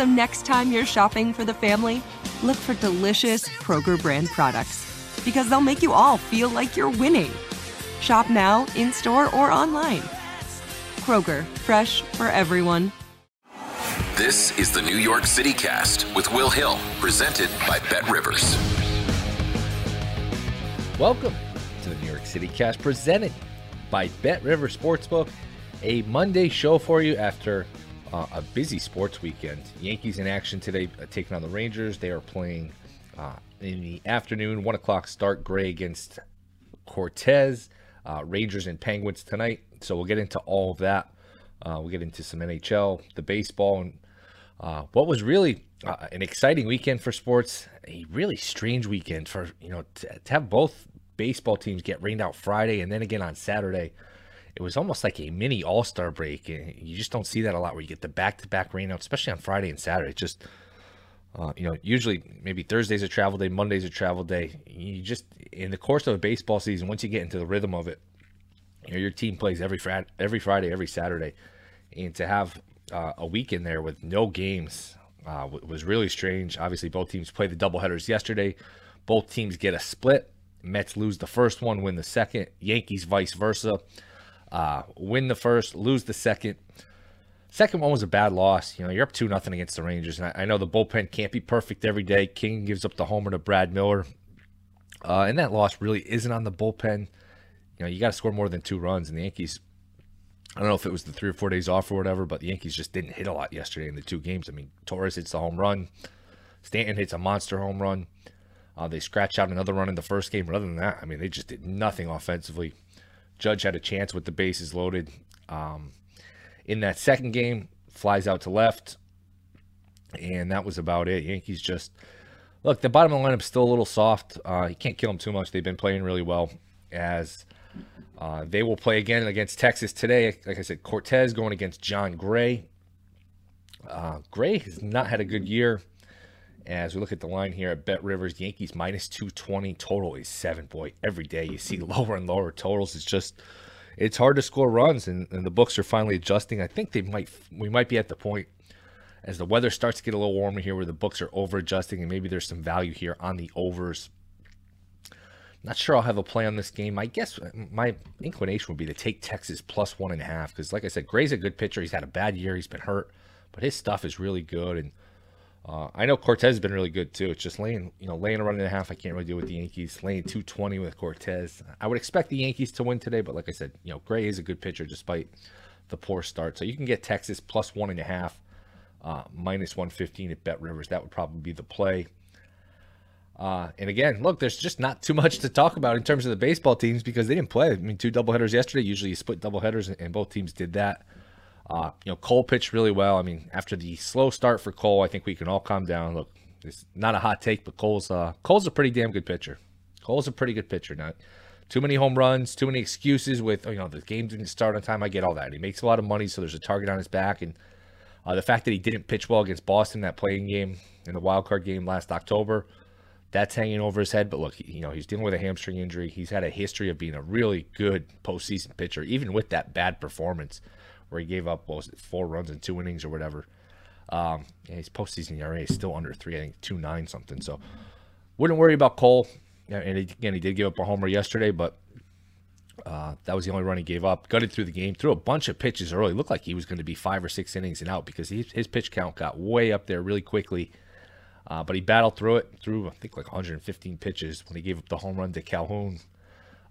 So next time you're shopping for the family, look for delicious Kroger brand products because they'll make you all feel like you're winning. Shop now, in store, or online. Kroger, fresh for everyone. This is the New York City Cast with Will Hill, presented by Bet Rivers. Welcome to the New York City Cast, presented by Bet River Sportsbook. A Monday show for you after uh, a busy sports weekend. Yankees in action today, uh, taking on the Rangers. They are playing uh, in the afternoon, one o'clock start. Gray against Cortes. Uh, Rangers and Penguins tonight. So we'll get into all of that. Uh, we'll get into some NHL, the baseball, and uh, what was really an exciting weekend for sports. A really strange weekend for you know to have both baseball teams get rained out Friday and then again on Saturday. It was almost like a mini All Star break. You just don't see that a lot where you get the back to back rain out, especially on Friday and Saturday. It's just uh, you know, usually maybe Thursday's a travel day, Monday's a travel day. You just in the course of a baseball season, once you get into the rhythm of it, you know, your team plays every frat, every Friday, every Saturday, and to have uh, a in there with no games uh, was really strange. Obviously, both teams played the doubleheaders yesterday. Both teams get a split. Mets lose the first one, win the second. Yankees vice versa. Uh, win the first, lose the second. Second one was a bad loss. You know, you're up two nothing against the Rangers, and I, I, know the bullpen can't be perfect every day. King gives up the homer to Brad Miller, uh, and that loss really isn't on the bullpen. You know, you got to score more than two runs, and the Yankees. I don't know if it was the three or four days off or whatever, but the Yankees just didn't hit a lot yesterday in the two games. I mean, Torres hits the home run, Stanton hits a monster home run. Uh, they scratch out another run in the first game, but other than that, I mean, they just did nothing offensively. Judge had a chance with the bases loaded. Um, in that second game, flies out to left, and that was about it. Yankees just look the bottom of the lineup still a little soft. Uh, you can't kill them too much. They've been playing really well. As uh, they will play again against Texas today. Like I said, Cortes going against Jon Gray. Uh, Gray has not had a good year. As we look at the line here at Bet Rivers, Yankees minus 220 total is seven. Boy, every day you see lower and lower totals. It's just it's hard to score runs, and, and the books are finally adjusting. I think they might we might be at the point as the weather starts to get a little warmer here where the books are over adjusting, and maybe there's some value here on the overs. Not sure I'll have a play on this game. I guess my inclination would be to take Texas plus one and a half because, like I said, Gray's a good pitcher. He's had a bad year. He's been hurt, but his stuff is really good. And uh, I know Cortes has been really good too. It's just laying, you know, laying a run and a half. I can't really deal with the Yankees. Laying 220 with Cortes. I would expect the Yankees to win today, but like I said, you know, Gray is a good pitcher despite the poor start. So you can get Texas plus one and a half, uh, minus 115 at Bet Rivers. That would probably be the play. Uh, and again, look, there's just not too much to talk about in terms of the baseball teams because they didn't play. I mean, two doubleheaders yesterday. Usually, you split doubleheaders, and both teams did that. Uh, you know, Cole pitched really well. I mean, after the slow start for Cole, I think we can all calm down. Look, it's not a hot take, but Cole's uh, Cole's a pretty damn good pitcher. Cole's a pretty good pitcher. Not too many home runs, too many excuses with you know the game didn't start on time. I get all that. He makes a lot of money, so there's a target on his back, and uh, the fact that he didn't pitch well against Boston that playing game in the wild card game last October that's hanging over his head. But look, you know, he's dealing with a hamstring injury. He's had a history of being a really good postseason pitcher, even with that bad performance where he gave up, what was it, four runs in two innings or whatever. Um, his postseason ERA is still under three, I think two nine something. So wouldn't worry about Cole. And again, he did give up a homer yesterday, but uh, that was the only run he gave up. Gutted through the game, threw a bunch of pitches early. Looked like he was going to be five or six innings and out because he, his pitch count got way up there really quickly. Uh, but he battled through it, threw I think like 115 pitches when he gave up the home run to Calhoun,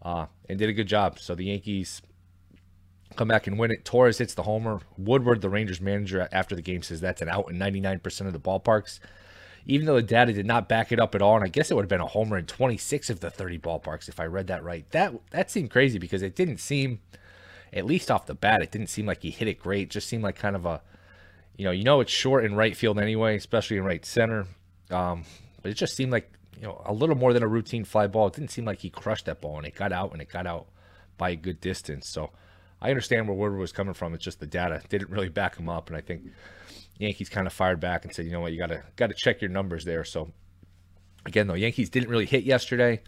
uh, and did a good job. So the Yankees come back and win it. Torres hits the homer. Woodward, the Rangers manager, after the game says that's an out in 99% of the ballparks. Even though the data did not back it up at all, and I guess it would have been a homer in 26 of the 30 ballparks if I read that right. That that seemed crazy because it didn't seem, at least off the bat, it didn't seem like he hit it great. It just seemed like kind of a, you know, you know it's short in right field anyway, especially in right center. Um, but it just seemed like you know a little more than a routine fly ball. It didn't seem like he crushed that ball, and it got out, and it got out by a good distance. So I understand where Woodward was coming from. It's just the data didn't really back him up, and I think Yankees kind of fired back and said, you know what, you gotta gotta check your numbers there. So again, though, Yankees didn't really hit yesterday.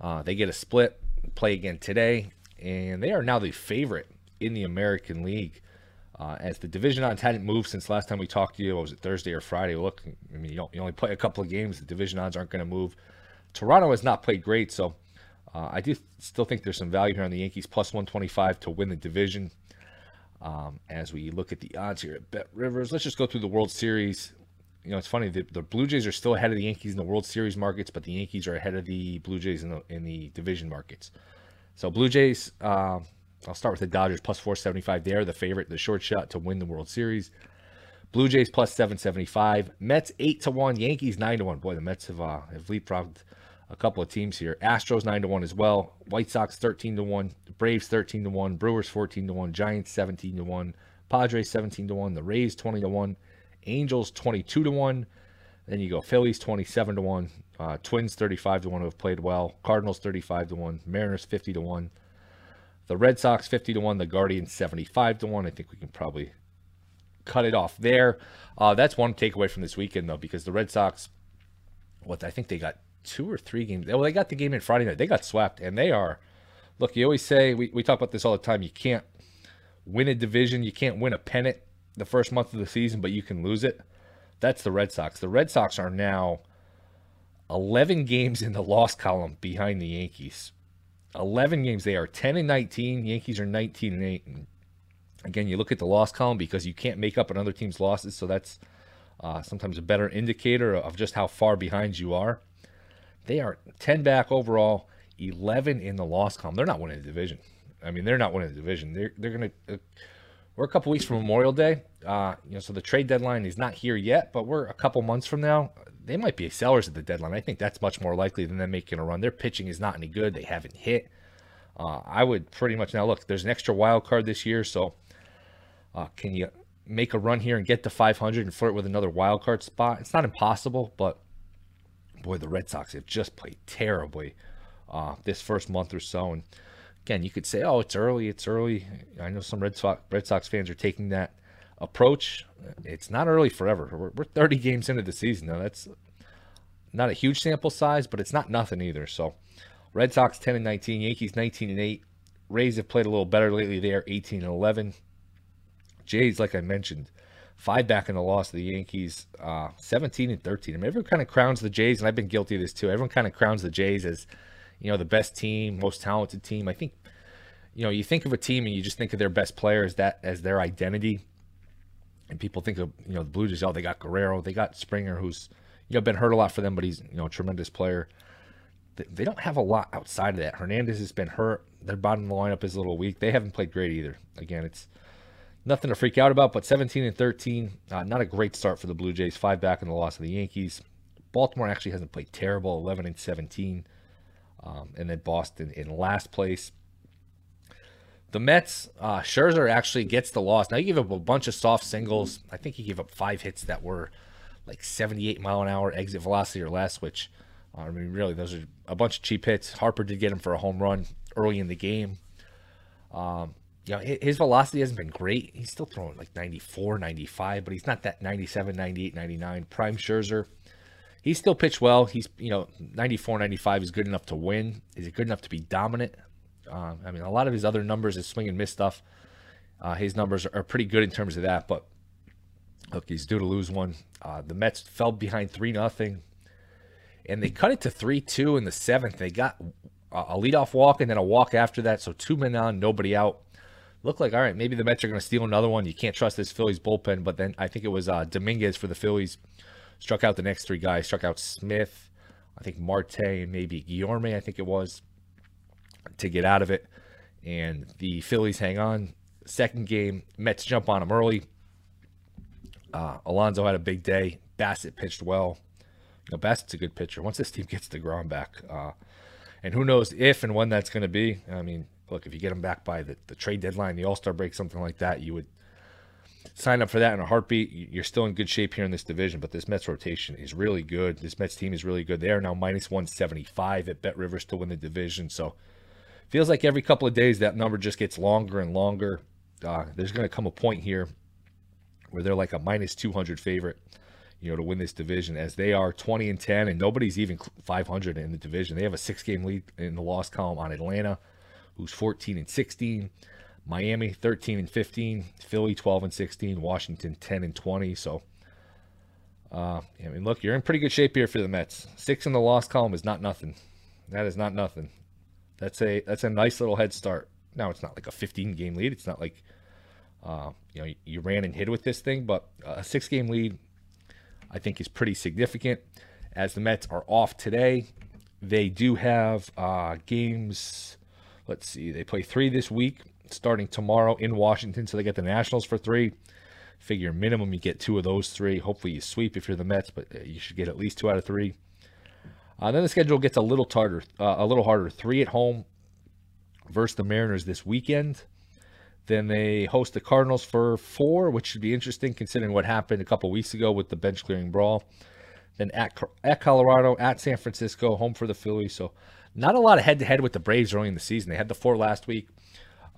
Uh, they get a split, play again today, and they are now the favorite in the American League. Uh, as the division odds hadn't moved since last time we talked to you, was it Thursday or Friday? Look, I mean, you, you only play a couple of games. The division odds aren't going to move. Toronto has not played great, so uh, I do still think there's some value here on the Yankees plus 125 to win the division. Um, as we look at the odds here at Bet Rivers, let's just go through the World Series. You know, it's funny the, the Blue Jays are still ahead of the Yankees in the World Series markets, but the Yankees are ahead of the Blue Jays in the in the division markets. So Blue Jays. Uh, I'll start with the Dodgers plus 475. They are the favorite, the short shot to win the World Series. Blue Jays plus 775. Mets 8 to 1. Yankees 9 to 1. Boy, the Mets have, uh, have leapfrogged a couple of teams here. Astros 9 to 1 as well. White Sox 13 to 1. Braves 13 to 1. Brewers 14 to 1. Giants 17 to 1. Padres 17 to 1. The Rays 20 to 1. Angels 22 to 1. Then you go Phillies 27 to 1. Uh, Twins 35 to 1 who have played well. Cardinals 35 to 1. Mariners 50 to 1. The Red Sox 50 to 1, the Guardians 75 to 1. I think we can probably cut it off there. Uh, that's one takeaway from this weekend, though, because the Red Sox, what I think they got two or three games. Well, they got the game in Friday night. They got swept, and they are. Look, you always say, we, we talk about this all the time. You can't win a division, you can't win a pennant the first month of the season, but you can lose it. That's the Red Sox. The Red Sox are now 11 games in the loss column behind the Yankees. 11 games. They are 10 and 19. Yankees are 19 and 8. And again, you look at the loss column because you can't make up another team's losses. So that's uh, sometimes a better indicator of just how far behind you are. They are 10 back overall, 11 in the loss column. They're not winning the division. I mean, they're not winning the division. They're, they're going to. Uh, we're a couple weeks from Memorial Day, uh, you know, so the trade deadline is not here yet, but we're a couple months from now they might be sellers at the deadline. I think that's much more likely than them making a run. Their pitching is not any good. They haven't hit. Uh, I would pretty much now look. There's an extra wild card this year, so uh, can you make a run here and get to 500 and flirt with another wild card spot? It's not impossible, but boy, the Red Sox have just played terribly uh, this first month or so. And again, you could say, "Oh, it's early. It's early." I know some Red Sox Red Sox fans are taking that approach. It's not early forever. We're, we're 30 games into the season now. That's not a huge sample size, but it's not nothing either. So, Red Sox 10 and 19, Yankees 19 and 8. Rays have played a little better lately. They are 18 and 11. Jays, like I mentioned, five back in the loss of the Yankees, uh, 17 and 13. I mean, everyone kind of crowns the Jays, and I've been guilty of this too. Everyone kind of crowns the Jays as, you know, the best team, most talented team. I think, you know, you think of a team and you just think of their best players that as their identity and people think of you know the Blue Jays. Oh, they got Guerrero, they got Springer, who's you know been hurt a lot for them, but he's you know a tremendous player. They, they don't have a lot outside of that. Hernandez has been hurt. Their bottom lineup is a little weak. They haven't played great either. Again, it's nothing to freak out about. But 17 and 13, uh, not a great start for the Blue Jays. Five back in the loss of the Yankees. Baltimore actually hasn't played terrible, 11 and 17. Um, and then Boston in last place. The Mets, uh, Scherzer actually gets the loss. Now, he gave up a bunch of soft singles. I think he gave up five hits that were like 78 mile an hour exit velocity or less, which, uh, I mean, really, those are a bunch of cheap hits. Harper did get him for a home run early in the game. Um, you know, his velocity hasn't been great. He's still throwing like 94, 95, but he's not that 97, 98, 99. Prime Scherzer, he still pitched well. He's, you know, 94, 95 is good enough to win. Is it good enough to be dominant? Um, I mean, a lot of his other numbers, his swing and miss stuff, uh, his numbers are pretty good in terms of that. But look, he's due to lose one. Uh, the Mets fell behind 3 nothing, and they cut it to 3 2 in the seventh. They got a leadoff walk and then a walk after that. So two men on, nobody out looked like all right, maybe the Mets are going to steal another one. You can't trust this Phillies bullpen, but then I think it was uh, Dominguez for the Phillies struck out the next three guys, struck out Smith, I think Marte, and maybe Guillorme, I think it was, to get out of it. And the Phillies hang on. Second game, Mets jump on them early. Uh, Alonso had a big day. Bassitt pitched well. You know, Bassitt's a good pitcher. Once this team gets deGrom back, uh, and who knows if and when that's going to be. I mean, look, if you get him back by the, the trade deadline, the All Star break, something like that, you would sign up for that in a heartbeat. You're still in good shape here in this division, but this Mets rotation is really good. This Mets team is really good. They are now minus 175 at Bet Rivers to win the division. So feels like every couple of days that number just gets longer and longer. Uh, there's going to come a point here where they're like a minus 200 favorite, you know, to win this division as they are 20 and 10, and nobody's even 500 in the division. They have a six game lead in the loss column on Atlanta who's 14 and 16. Miami 13 and 15, Philly 12 and 16, Washington 10 and 20. So, uh, I mean, look, you're in pretty good shape here for the Mets. Six in the loss column is not nothing. That is not nothing. That's a that's a nice little head start. Now it's not like a 15 game lead. It's not like uh, you know you ran and hit with this thing, but a six game lead, I think, is pretty significant. As the Mets are off today, they do have uh, games Let's see. They play three this week, starting tomorrow in Washington. So they get the Nationals for three. Figure minimum you get two of those three. Hopefully you sweep if you're the Mets, but uh, you should get at least two out of three. Uh, then the schedule gets a little harder. Uh, a little harder. Three at home versus the Mariners this weekend. Then they host the Cardinals for four, which should be interesting considering what happened a couple weeks ago with the bench clearing brawl. Then at at Colorado, at San Francisco, home for the Phillies. So not a lot of head to head with the Braves early in the season. They had the four last week.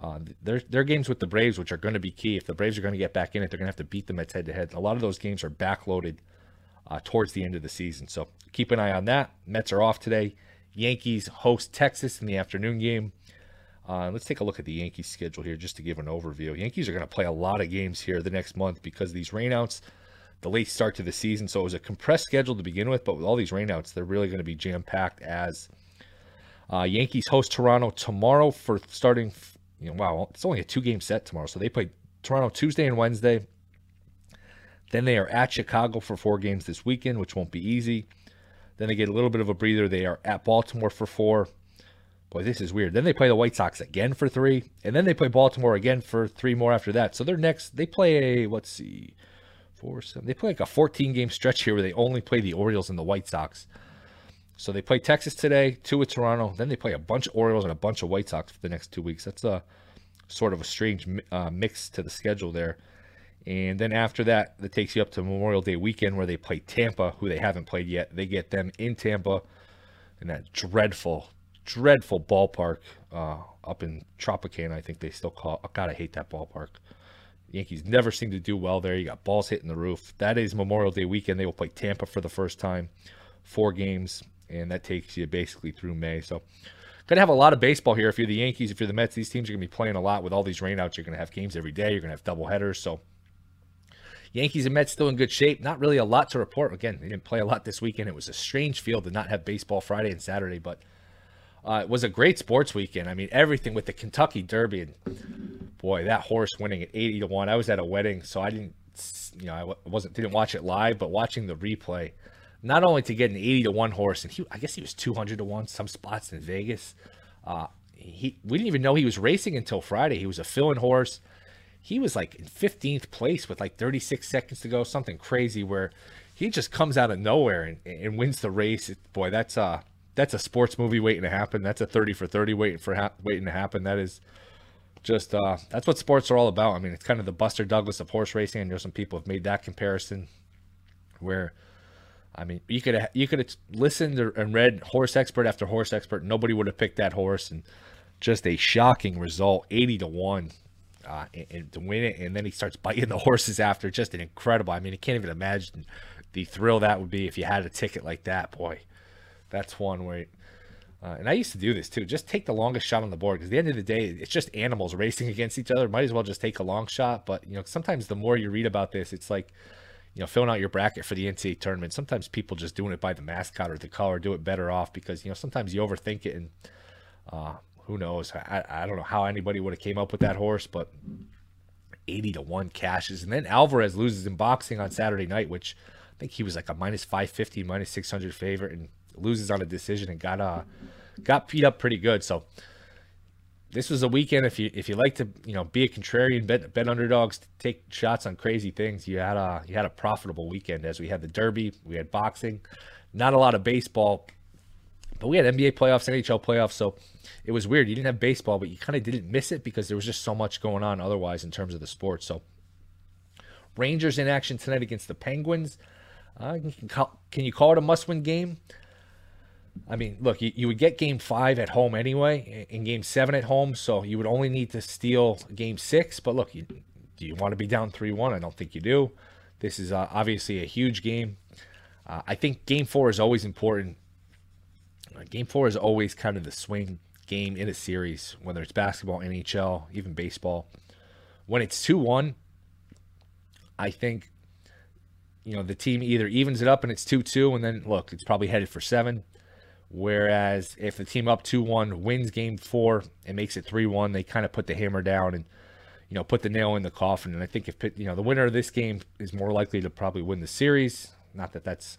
Uh, their, their games with the Braves, which are going to be key. If the Braves are going to get back in it, they're going to have to beat the Mets head to head. A lot of those games are backloaded uh, towards the end of the season. So keep an eye on that. Mets are off today. Yankees host Texas in the afternoon game. Uh, let's take a look at the Yankees schedule here just to give an overview. Yankees are going to play a lot of games here the next month because these rainouts, the late start to the season. So it was a compressed schedule to begin with, but with all these rainouts, they're really going to be jam packed as uh, Yankees host Toronto tomorrow for starting. You know, wow, it's only a two game set tomorrow. So they play Toronto Tuesday and Wednesday. Then they are at Chicago for four games this weekend, which won't be easy. Then they get a little bit of a breather. They are at Baltimore for four. Boy, this is weird. Then they play the White Sox again for three, and then they play Baltimore again for three more after that. So their next, they play a let's see, four, seven. They play like a 14 game stretch here where they only play the Orioles and the White Sox. So they play Texas today, two with Toronto. Then they play a bunch of Orioles and a bunch of White Sox for the next two weeks. That's a sort of a strange uh, mix to the schedule there. And then after that, that takes you up to Memorial Day weekend where they play Tampa, who they haven't played yet. They get them in Tampa in that dreadful, dreadful ballpark uh, up in Tropicana. I think they still call. Oh, God, I hate that ballpark. Yankees never seem to do well there. You got balls hitting the roof. That is Memorial Day weekend. They will play Tampa for the first time. Four games and that takes you basically through May. So, gonna have a lot of baseball here. If you're the Yankees, if you're the Mets, these teams are gonna be playing a lot with all these rainouts. You're gonna have games every day. You're gonna have double headers. So, Yankees and Mets still in good shape. Not really a lot to report. Again, they didn't play a lot this weekend. It was a strange field to not have baseball Friday and Saturday, but uh, it was a great sports weekend. I mean, everything with the Kentucky Derby and boy, that horse winning at 80 to one. I was at a wedding, so I didn't, you know, I wasn't didn't watch it live, but watching the replay not only to get an 80 to 1 horse, and he, I guess he was 200 to 1, some spots in Vegas. Uh, he, we didn't even know he was racing until Friday. He was a fill-in horse. he was like in 15th place with like 36 seconds to go, something crazy where he just comes out of nowhere and, and wins the race. Boy, that's a that's a sports movie waiting to happen. That's a 30 for 30 waiting for ha- waiting to happen. That is just uh, that's what sports are all about. I mean, it's kind of the Buster Douglas of horse racing. I know some people have made that comparison where I mean, you could you could have listened and read horse expert after horse expert. Nobody would have picked that horse, and just a shocking result, eighty to one, uh, and, and, to win it. And then he starts biting the horses after. Just an incredible. I mean, you can't even imagine the thrill that would be if you had a ticket like that. Boy, that's one way. Uh, and I used to do this too. Just take the longest shot on the board because at the end of the day, it's just animals racing against each other. Might as well just take a long shot. But you know, sometimes the more you read about this, it's like you know, filling out your bracket for the NCAA tournament. Sometimes people just doing it by the mascot or the color do it better off because you know sometimes you overthink it and uh, who knows? I, I don't know how anybody would have came up with that horse, but 80 to 1 cashes. And then Alvarez loses in boxing on Saturday night, which I think he was like a minus 550, minus 600 favorite and loses on a decision and got uh got beat up pretty good. So this was a weekend if you if you like to you know be a contrarian bet bet underdogs take shots on crazy things you had a you had a profitable weekend as we had the derby we had boxing not a lot of baseball but we had NBA playoffs NHL playoffs so it was weird. You didn't have baseball but you kind of didn't miss it because there was just so much going on otherwise in terms of the sport so. Rangers in action tonight against the Penguins. Uh, can, call, can you call it a must-win game I mean, look, you, you would get game five at home anyway, and game seven at home, so you would only need to steal game six. But look, you, do you want to be down 3 1? I don't think you do. This is uh, obviously a huge game. Uh, I think game four is always important. Uh, game four is always kind of the swing game in a series, whether it's basketball, NHL, even baseball. When it's 2 1, I think you know the team either evens it up and it's 2-2 and then look it's probably headed for seven Whereas if the team up 2 1 wins game four and makes it 3 1, they kind of put the hammer down and, you know, put the nail in the coffin. And I think if, you know, the winner of this game is more likely to probably win the series. Not that that's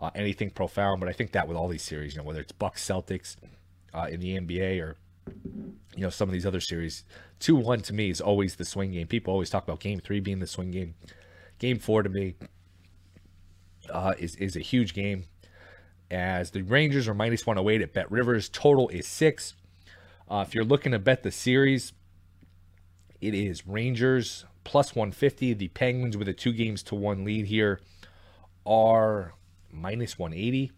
uh, anything profound, but I think that with all these series, you know, whether it's Bucks Celtics uh, in the NBA or, you know, some of these other series, 2 1 to me is always the swing game. People always talk about game three being the swing game. Game four to me uh, is, is a huge game as the Rangers are minus 108 at Bet Rivers. Total is six. Uh, if you're looking to bet the series, it is Rangers plus 150. The Penguins with a two games to one lead here are minus 180.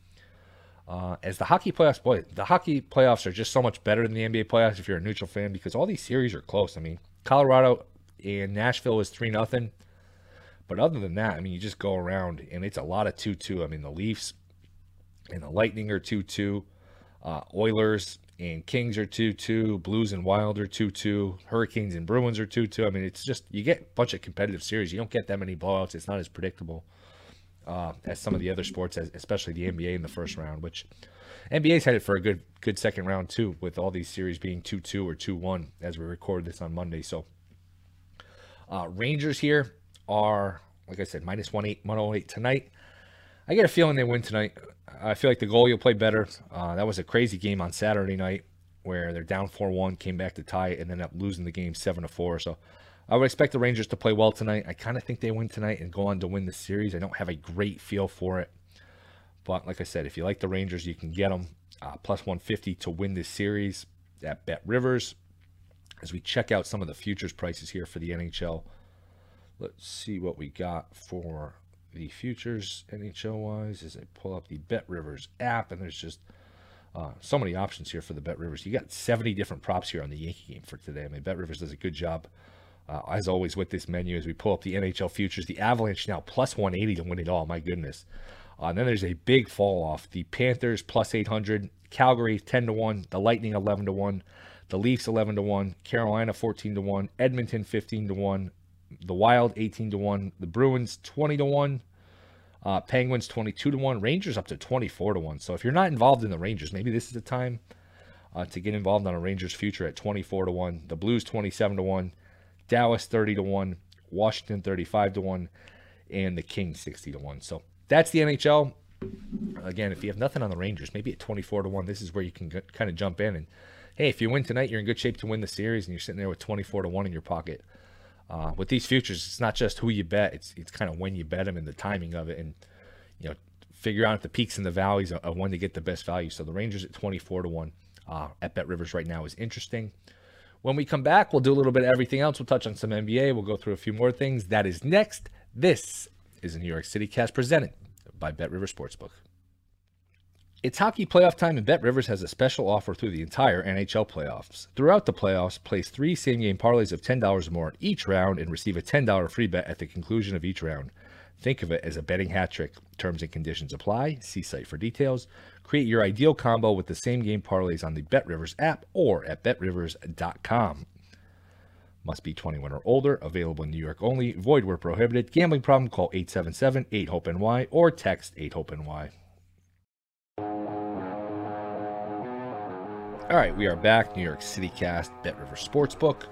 Uh, as the hockey playoffs, boy, the hockey playoffs are just so much better than the NBA playoffs if you're a neutral fan because all these series are close. I mean, Colorado and Nashville is 3 0. But other than that, I mean, you just go around and it's a lot of 2 2. I mean, the Leafs and the Lightning are 2 2. Uh, Oilers and Kings are 2 2. Blues and Wild are 2 2. Hurricanes and Bruins are 2 2. I mean, it's just, you get a bunch of competitive series. You don't get that many blowouts. It's not as predictable uh, as some of the other sports, especially the NBA in the first round, which NBA's headed for a good good second round, too, with all these series being 2 2 or 2 1 as we record this on Monday. So, uh, Rangers here are, like I said, minus 108 tonight. I get a feeling they win tonight. I feel like the goalie will play better. Uh, that was a crazy game on Saturday night where they're down 4 1, came back to tie and ended up losing the game 7 4. So I would expect the Rangers to play well tonight. I kind of think they win tonight and go on to win the series. I don't have a great feel for it. But like I said, if you like the Rangers, you can get them uh, plus 150 to win this series at Bet Rivers. As we check out some of the futures prices here for the NHL, let's see what we got for the futures NHL wise as I pull up the Bet Rivers app, and there's just uh, so many options here for the Bet Rivers. You got 70 different props here on the Yankee game for today. I mean, Bet Rivers does a good job, uh, as always, with this menu as we pull up the NHL futures. The Avalanche now plus 180 to win it all. My goodness. Uh, and then there's a big fall off. The Panthers plus 800, Calgary 10 to 1, the Lightning 11 to 1, the Leafs 11 to 1, Carolina 14 to 1, Edmonton 15 to 1, the Wild 18 to 1, the Bruins 20 to 1, uh, Penguins 22 to 1, Rangers up to 24 to 1. So if you're not involved in the Rangers, maybe this is the time uh, to get involved on a Rangers future at 24 to 1. The Blues 27 to 1, Dallas 30 to 1, Washington 35 to 1, and the Kings 60 to 1. So that's the NHL. Again, if you have nothing on the Rangers, maybe at 24 to 1, this is where you can get, kind of jump in and hey, if you win tonight, you're in good shape to win the series and you're sitting there with 24 to 1 in your pocket. Uh, with these futures, it's not just who you bet; it's it's kind of when you bet them and the timing of it, and you know, figure out the peaks and the valleys of, of when to get the best value. So the Rangers at 24 to one uh, at Bet Rivers right now is interesting. When we come back, we'll do a little bit of everything else. We'll touch on some NBA. We'll go through a few more things. That is next. This is a New York City Cast presented by Bet River Sportsbook. It's hockey playoff time, and Bet Rivers has a special offer through the entire NHL playoffs. Throughout the playoffs, place three same game parlays of $10 or more each round and receive a $10 free bet at the conclusion of each round. Think of it as a betting hat trick. Terms and conditions apply. See site for details. Create your ideal combo with the same game parlays on the Bet Rivers app or at betrivers.com. Must be 21 or older. Available in New York only. Void where prohibited. Gambling problem? Call 877-8-HOPE-NY or text 8-HOPE-NY. All right, we are back. New York City Cast, Bet River Sportsbook.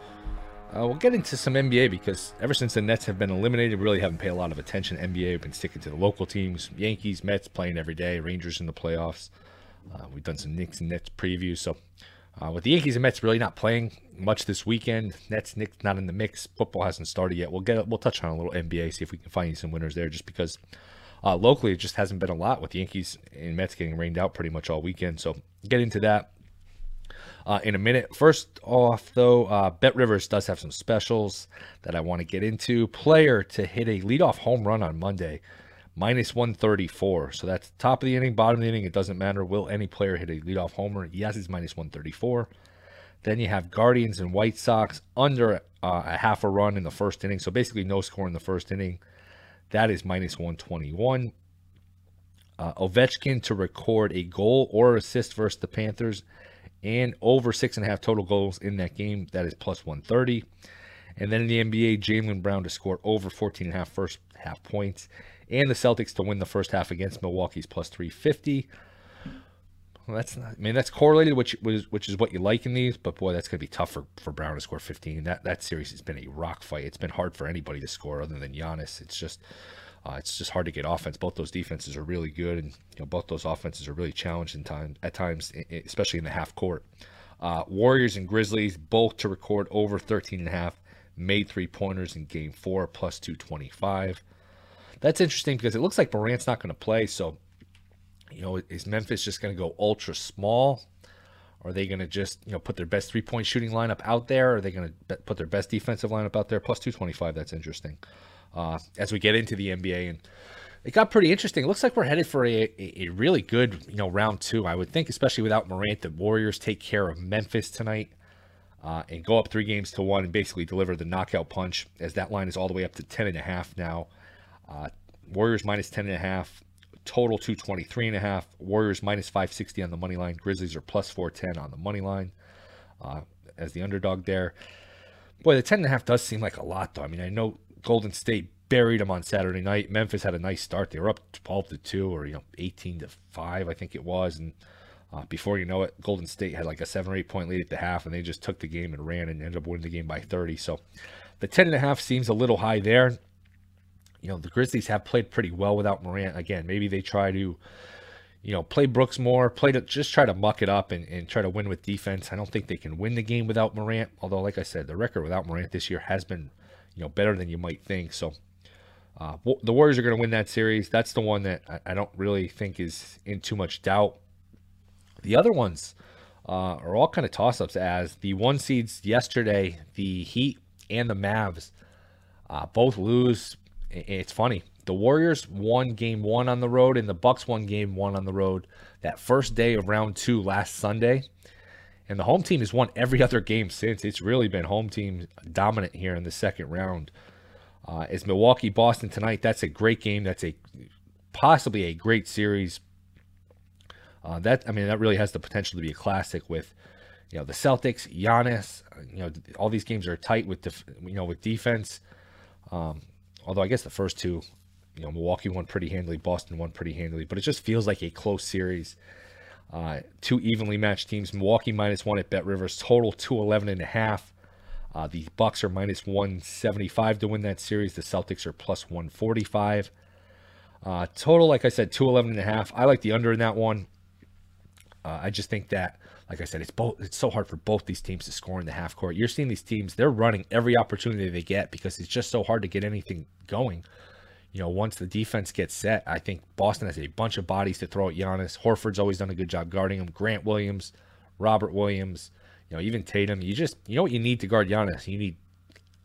Uh, we'll get into some NBA because ever since the Nets have been eliminated, we really haven't paid a lot of attention NBA. We've been sticking to the local teams Yankees, Mets playing every day, Rangers in the playoffs. Uh, we've done some Knicks and Nets previews. So, uh, with the Yankees and Mets really not playing much this weekend, Nets, Knicks not in the mix. Football hasn't started yet. We'll get we'll touch on a little NBA, see if we can find some winners there, just because uh, locally it just hasn't been a lot with the Yankees and Mets getting rained out pretty much all weekend. So, get into that uh, in a minute. First off, though, uh, Bet Rivers does have some specials that I want to get into. Player to hit a leadoff home run on Monday, minus 134. So that's top of the inning, bottom of the inning. It doesn't matter. Will any player hit a leadoff homer? Yes, it's minus 134. Then you have Guardians and White Sox under uh, a half a run in the first inning. So basically, no score in the first inning. That is minus 121. Uh, Ovechkin to record a goal or assist versus the Panthers and over six and a half total goals in that game. That is plus 130. And then in the NBA, Jaylen Brown to score over 14 and a half first half points, and the Celtics to win the first half against Milwaukee's plus 350. Well, that's not, I mean, that's correlated, which was which is what you like in these, but boy, that's going to be tough for, for Brown to score 15. That that series has been a rock fight. It's been hard for anybody to score other than Giannis. It's just uh, it's just hard to get offense. Both those defenses are really good, and you know, both those offenses are really challenged in time at times, especially in the half court. Uh, Warriors and Grizzlies both to record over 13 and a half, made three pointers in Game Four, plus 225. That's interesting because it looks like Morant's not going to play. So, you know, is Memphis just going to go ultra small? Are they going to just you know put their best three point shooting lineup out there? Are they going to put their best defensive lineup out there? Plus 225. That's interesting uh, as we get into the NBA. And it got pretty interesting. It looks like we're headed for a, a, really good, you know, round two. I would think, especially without Morant, the Warriors take care of Memphis tonight uh, and go up three games to one and basically deliver the knockout punch. As that line is all the way up to ten and a half now. Uh, Warriors minus ten and a half. Total 223 and a half. Warriors minus 560 on the money line. Grizzlies are plus 410 on the money line uh, as the underdog there. Boy, the 10 and a half does seem like a lot, though. I mean, I know Golden State buried them on Saturday night. Memphis had a nice start. They were up 12 to 2 or you know 18 to 5 I think it was and uh, before you know it Golden State had like a 7 or 8 point lead at the half and they just took the game and ran and ended up winning the game by 30. So the 10 and a half seems a little high there. You know, the Grizzlies have played pretty well without Morant. Again, maybe they try to you know, play Brooks more, play to just try to muck it up and, and try to win with defense. I don't think they can win the game without Morant. Although, like I said, the record without Morant this year has been, you know, better than you might think. So uh, the Warriors are going to win that series. That's the one that I, I, don't really think is in too much doubt. The other ones uh, are all kind of toss ups as the one seeds yesterday, the Heat and the Mavs uh, both lose. It's funny. The Warriors won game one on the road, and the Bucks won game one on the road that first day of round two last Sunday. And the home team has won every other game since. It's really been home team dominant here in the second round. Uh, is Milwaukee Boston tonight? That's a great game. That's a possibly a great series. Uh, that I mean, that really has the potential to be a classic with you know the Celtics, Giannis. You know, all these games are tight with def, you know with defense. Um, although I guess the first two, you know, Milwaukee won pretty handily, Boston won pretty handily, but it just feels like a close series. Uh, two evenly matched teams. Milwaukee minus one at Bet Rivers. Total 211 and a half. Uh, the Bucks are minus 175 to win that series. The Celtics are plus 145. Uh, total, like I said, 211 and a half. I like the under in that one. Uh, I just think that, like I said, it's both. It's so hard for both these teams to score in the half court. You're seeing these teams; they're running every opportunity they get because it's just so hard to get anything going. You know, once the defense gets set, I think Boston has a bunch of bodies to throw at Giannis. Horford's always done a good job guarding him. Grant Williams, Robert Williams, you know, even Tatum. You just, you know what you need to guard Giannis? You need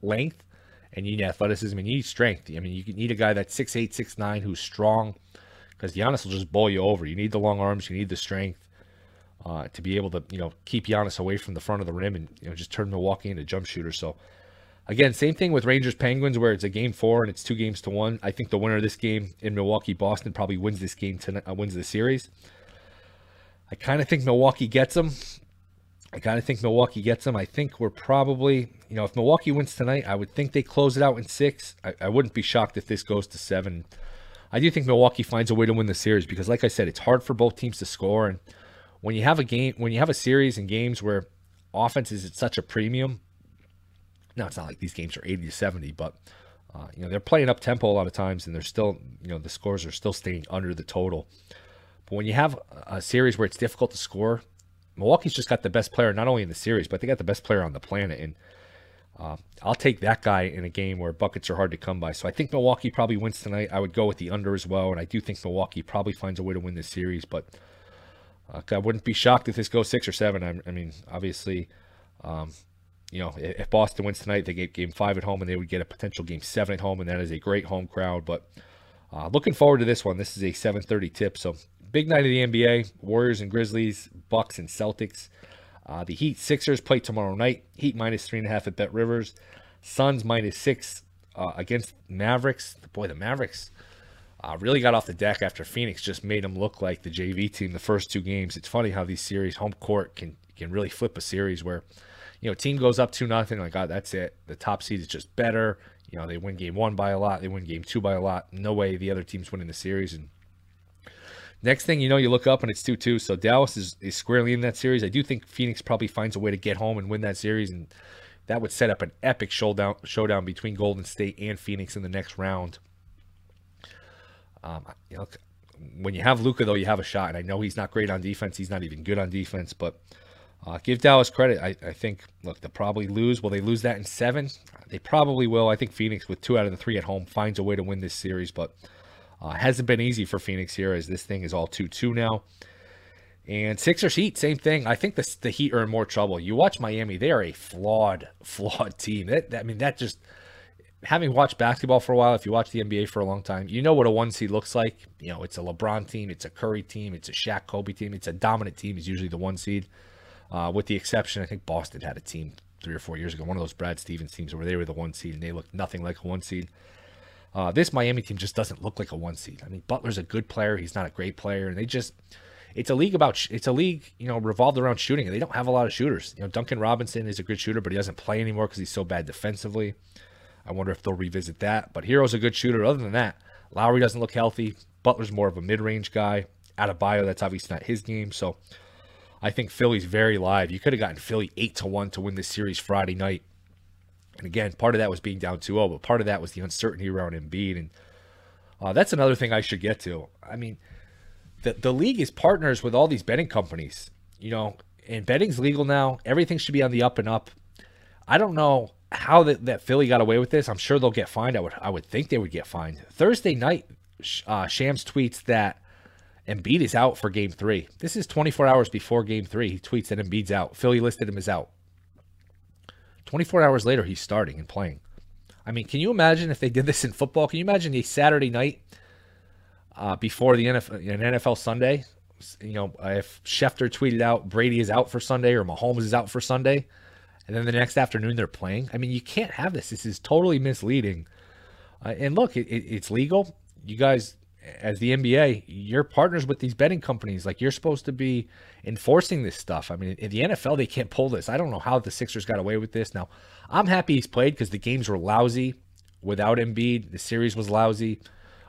length and you need athleticism and you need strength. I mean, you need a guy that's 6'8, 6'9 who's strong because Giannis will just bowl you over. You need the long arms, you need the strength uh, to be able to, you know, keep Giannis away from the front of the rim and, you know, just turn Milwaukee into jump shooter. So, Again, same thing with Rangers Penguins, where it's a game four and it's two games to one. I think the winner of this game in Milwaukee Boston probably wins this game tonight, uh, wins the series. I kind of think Milwaukee gets them. I kind of think Milwaukee gets them. I think we're probably, you know, if Milwaukee wins tonight, I would think they close it out in six. I, I wouldn't be shocked if this goes to seven. I do think Milwaukee finds a way to win the series because, like I said, it's hard for both teams to score. And when you have a game, when you have a series and games where offense is at such a premium, now it's not like these games are 80 to 70, but uh, you know they're playing up tempo a lot of times, and they're still you know the scores are still staying under the total. But when you have a series where it's difficult to score, Milwaukee's just got the best player not only in the series, but they got the best player on the planet, and uh, I'll take that guy in a game where buckets are hard to come by. So I think Milwaukee probably wins tonight. I would go with the under as well, and I do think Milwaukee probably finds a way to win this series. But uh, I wouldn't be shocked if this goes six or seven. I, I mean, obviously, um, you know, if Boston wins tonight, they get game five at home and they would get a potential game seven at home, and that is a great home crowd. But uh, looking forward to this one. This is a 7:30 tip, so big night of the NBA: Warriors and Grizzlies, Bucks and Celtics. Uh, the Heat Sixers play tomorrow night. Heat minus three and a half at Bet Rivers. Suns minus six uh, against Mavericks. Boy, the Mavericks uh, really got off the deck after Phoenix just made them look like the JV team the first two games. It's funny how these series, home court, can can really flip a series where you know, team goes up two nothing, like, oh, that's it. The top seed is just better. You know, they win game one by a lot, they win game two by a lot. No way the other team's winning the series. And next thing you know, you look up and it's two two. So Dallas is, is squarely in that series. I do think Phoenix probably finds a way to get home and win that series, and that would set up an epic showdown showdown between Golden State and Phoenix in the next round. Um, you know, when you have Luka though, you have a shot. And I know he's not great on defense. He's not even good on defense, but uh, give Dallas credit. I, I, think, look, they'll probably lose. Will they lose that in seven? They probably will. I think Phoenix, with two out of the three at home, finds a way to win this series, but uh, hasn't been easy for Phoenix here as this thing is all 2 2 now. And Sixers Heat, same thing. I think the, the Heat are in more trouble. You watch Miami, they are a flawed, flawed team. That, I mean, that just, having watched basketball for a while, if you watch the NBA for a long time, you know what a one seed looks like. You know, it's a LeBron team, it's a Curry team, it's a Shaq Kobe team, it's a dominant team, is usually the one seed uh, with the exception, I think Boston had a team three or four years ago, one of those Brad Stevens teams where they were the one seed and they looked nothing like a one seed. Uh, this Miami team just doesn't look like a one seed. I mean, Butler's a good player; he's not a great player, and they just. It's a league about it's a league you know revolved around shooting, and they don't have a lot of shooters. You know, Duncan Robinson is a good shooter, but he doesn't play anymore because he's so bad defensively. I wonder if they'll revisit that. But Herro's a good shooter. Other than that, Lowry doesn't look healthy. Butler's more of a mid-range guy. Adebayo, that's obviously not his game. So I think Philly's very live. You could have gotten Philly 8 to 1 to win this series Friday night. And again, part of that was being down 2 0, but part of that was the uncertainty around Embiid. And uh, that's another thing I should get to. I mean, the, the league is partners with all these betting companies, you know, and betting's legal now. Everything should be on the up and up. I don't know how that, that Philly got away with this. I'm sure they'll get fined. I would I would think they would get fined. Thursday night, uh, Shams tweets that Embiid is out for game three. This is 24 hours before game three. He tweets that Embiid's out. Philly listed him as out. 24 hours later, he's starting and playing. I mean, can you imagine if they did this in football? Can you imagine a Saturday night uh, before the NFL, an NFL Sunday? You know, if Schefter tweeted out Brady is out for Sunday or Mahomes is out for Sunday, and then the next afternoon they're playing. I mean, you can't have this. This is totally misleading. Uh, and look, it, it, it's legal. You guys as the NBA, you're partners with these betting companies. Like you're supposed to be enforcing this stuff. I mean, in the NFL, they can't pull this. I don't know how the Sixers got away with this. Now, I'm happy he's played because the games were lousy without Embiid. The series was lousy.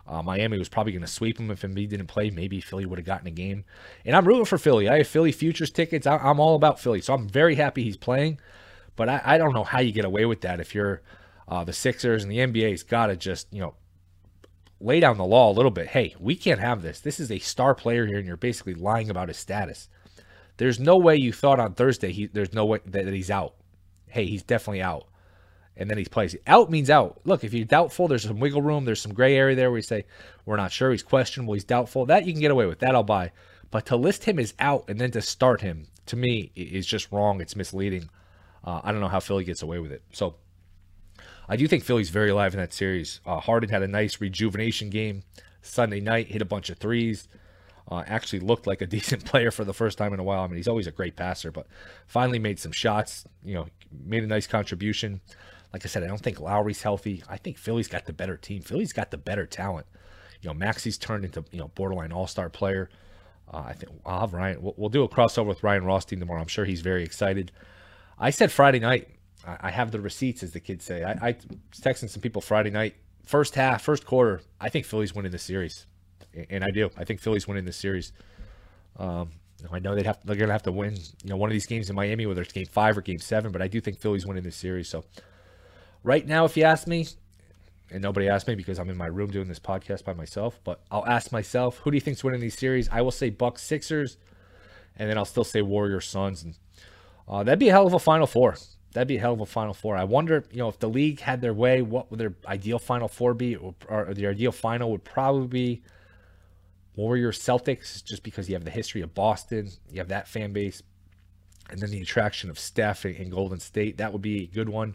Uh, Miami was probably going to sweep him if Embiid didn't play. Maybe Philly would have gotten a game. And I'm rooting for Philly. I have Philly futures tickets. I, am all about Philly, so I'm very happy he's playing. But I, I don't know how you get away with that if you're uh, the Sixers and the NBA's got to just you know lay down the law a little bit. Hey, we can't have this. This is a star player here, and you're basically lying about his status. There's no way you thought on Thursday he there's no way that, that he's out. Hey, he's definitely out. And then he plays. Out means out. Look, if you're doubtful, there's some wiggle room. There's some gray area there where you say, we're not sure. He's questionable. He's doubtful. That you can get away with. That I'll buy. But to list him as out and then to start him, to me, is just wrong. It's misleading. Uh, I don't know how Philly gets away with it. So I do think Philly's very alive in that series. Uh, Harden had a nice rejuvenation game Sunday night, hit a bunch of threes. Uh, actually looked like a decent player for the first time in a while. I mean, he's always a great passer, but finally made some shots. You know, made a nice contribution. Like I said, I don't think Lowry's healthy. I think Philly's got the better team. Philly's got the better talent. You know, Maxey's turned into you know borderline All Star player. Uh, I think I'll have Ryan. We'll, we'll, do a crossover with Ryan Rothstein tomorrow. I'm sure he's very excited. I said Friday night. I, I have the receipts, as the kids say. I, I was texting some people Friday night. First half, first quarter. I think Philly's winning the series, and I do. I think Philly's winning the series. Um, I know they'd have they're gonna have to win, you know, one of these games in Miami, whether it's game five or game seven. But I do think Philly's winning this series. So right now, if you ask me, and nobody asked me because I'm in my room doing this podcast by myself, but I'll ask myself, who do you think's winning these series? I will say Bucks Sixers, and then I'll still say Warriors Suns, and uh, that'd be a hell of a Final Four. That'd be a hell of a Final Four. I wonder, you know, if the league had their way, what would their ideal Final Four be? Or, or their ideal final would probably be Warriors Celtics, just because you have the history of Boston, you have that fan base, and then the attraction of Steph and, Golden State. That would be a good one.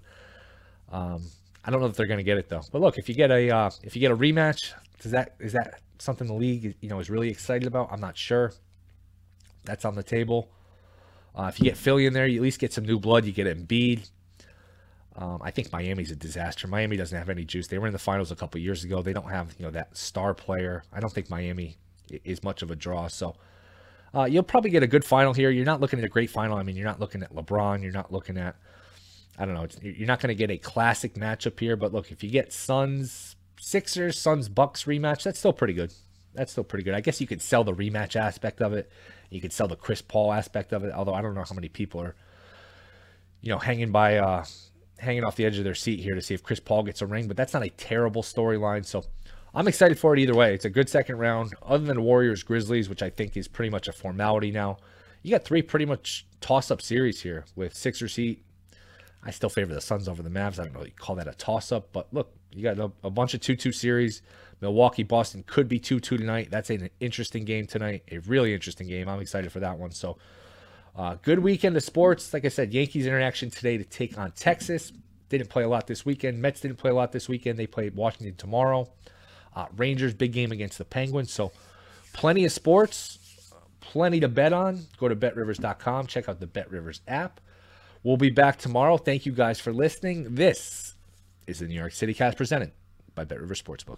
Um, I don't know if they're going to get it though. But look, if you get a uh, if you get a rematch, does that is that something the league you know is really excited about? I'm not sure. That's on the table. Uh, if you get Philly in there, you at least get some new blood. You get Embiid. Um, I think Miami's a disaster. Miami doesn't have any juice. They were in the finals a couple years ago. They don't have you know that star player. I don't think Miami is much of a draw. So uh, you'll probably get a good final here. You're not looking at a great final. I mean, you're not looking at LeBron. You're not looking at I don't know. you're not going to get a classic matchup here. But look, if you get Suns Sixers Suns Bucks rematch, that's still pretty good. That's still pretty good. I guess you could sell the rematch aspect of it. You could sell the Chris Paul aspect of it. Although I don't know how many people are, you know, hanging by, uh, hanging off the edge of their seat here to see if Chris Paul gets a ring. But that's not a terrible storyline. So I'm excited for it either way. It's a good second round. Other than Warriors Grizzlies, which I think is pretty much a formality now. You got three pretty much toss up series here with Sixers Heat. I still favor the Suns over the Mavs. I don't know you call that a toss up, but look, you got a, a bunch of 2 2 series. Milwaukee Boston could be 2 2 tonight. That's an interesting game tonight. A really interesting game. I'm excited for that one. So, uh, good weekend of sports. Like I said, Yankees interaction today to take on Texas. Didn't play a lot this weekend. Mets didn't play a lot this weekend. They play Washington tomorrow. Uh, Rangers, big game against the Penguins. So, plenty of sports, plenty to bet on. Go to betrivers.com. Check out the BetRivers app. We'll be back tomorrow. Thank you guys for listening. This is the New York City Cast presented by BetRivers Sportsbook.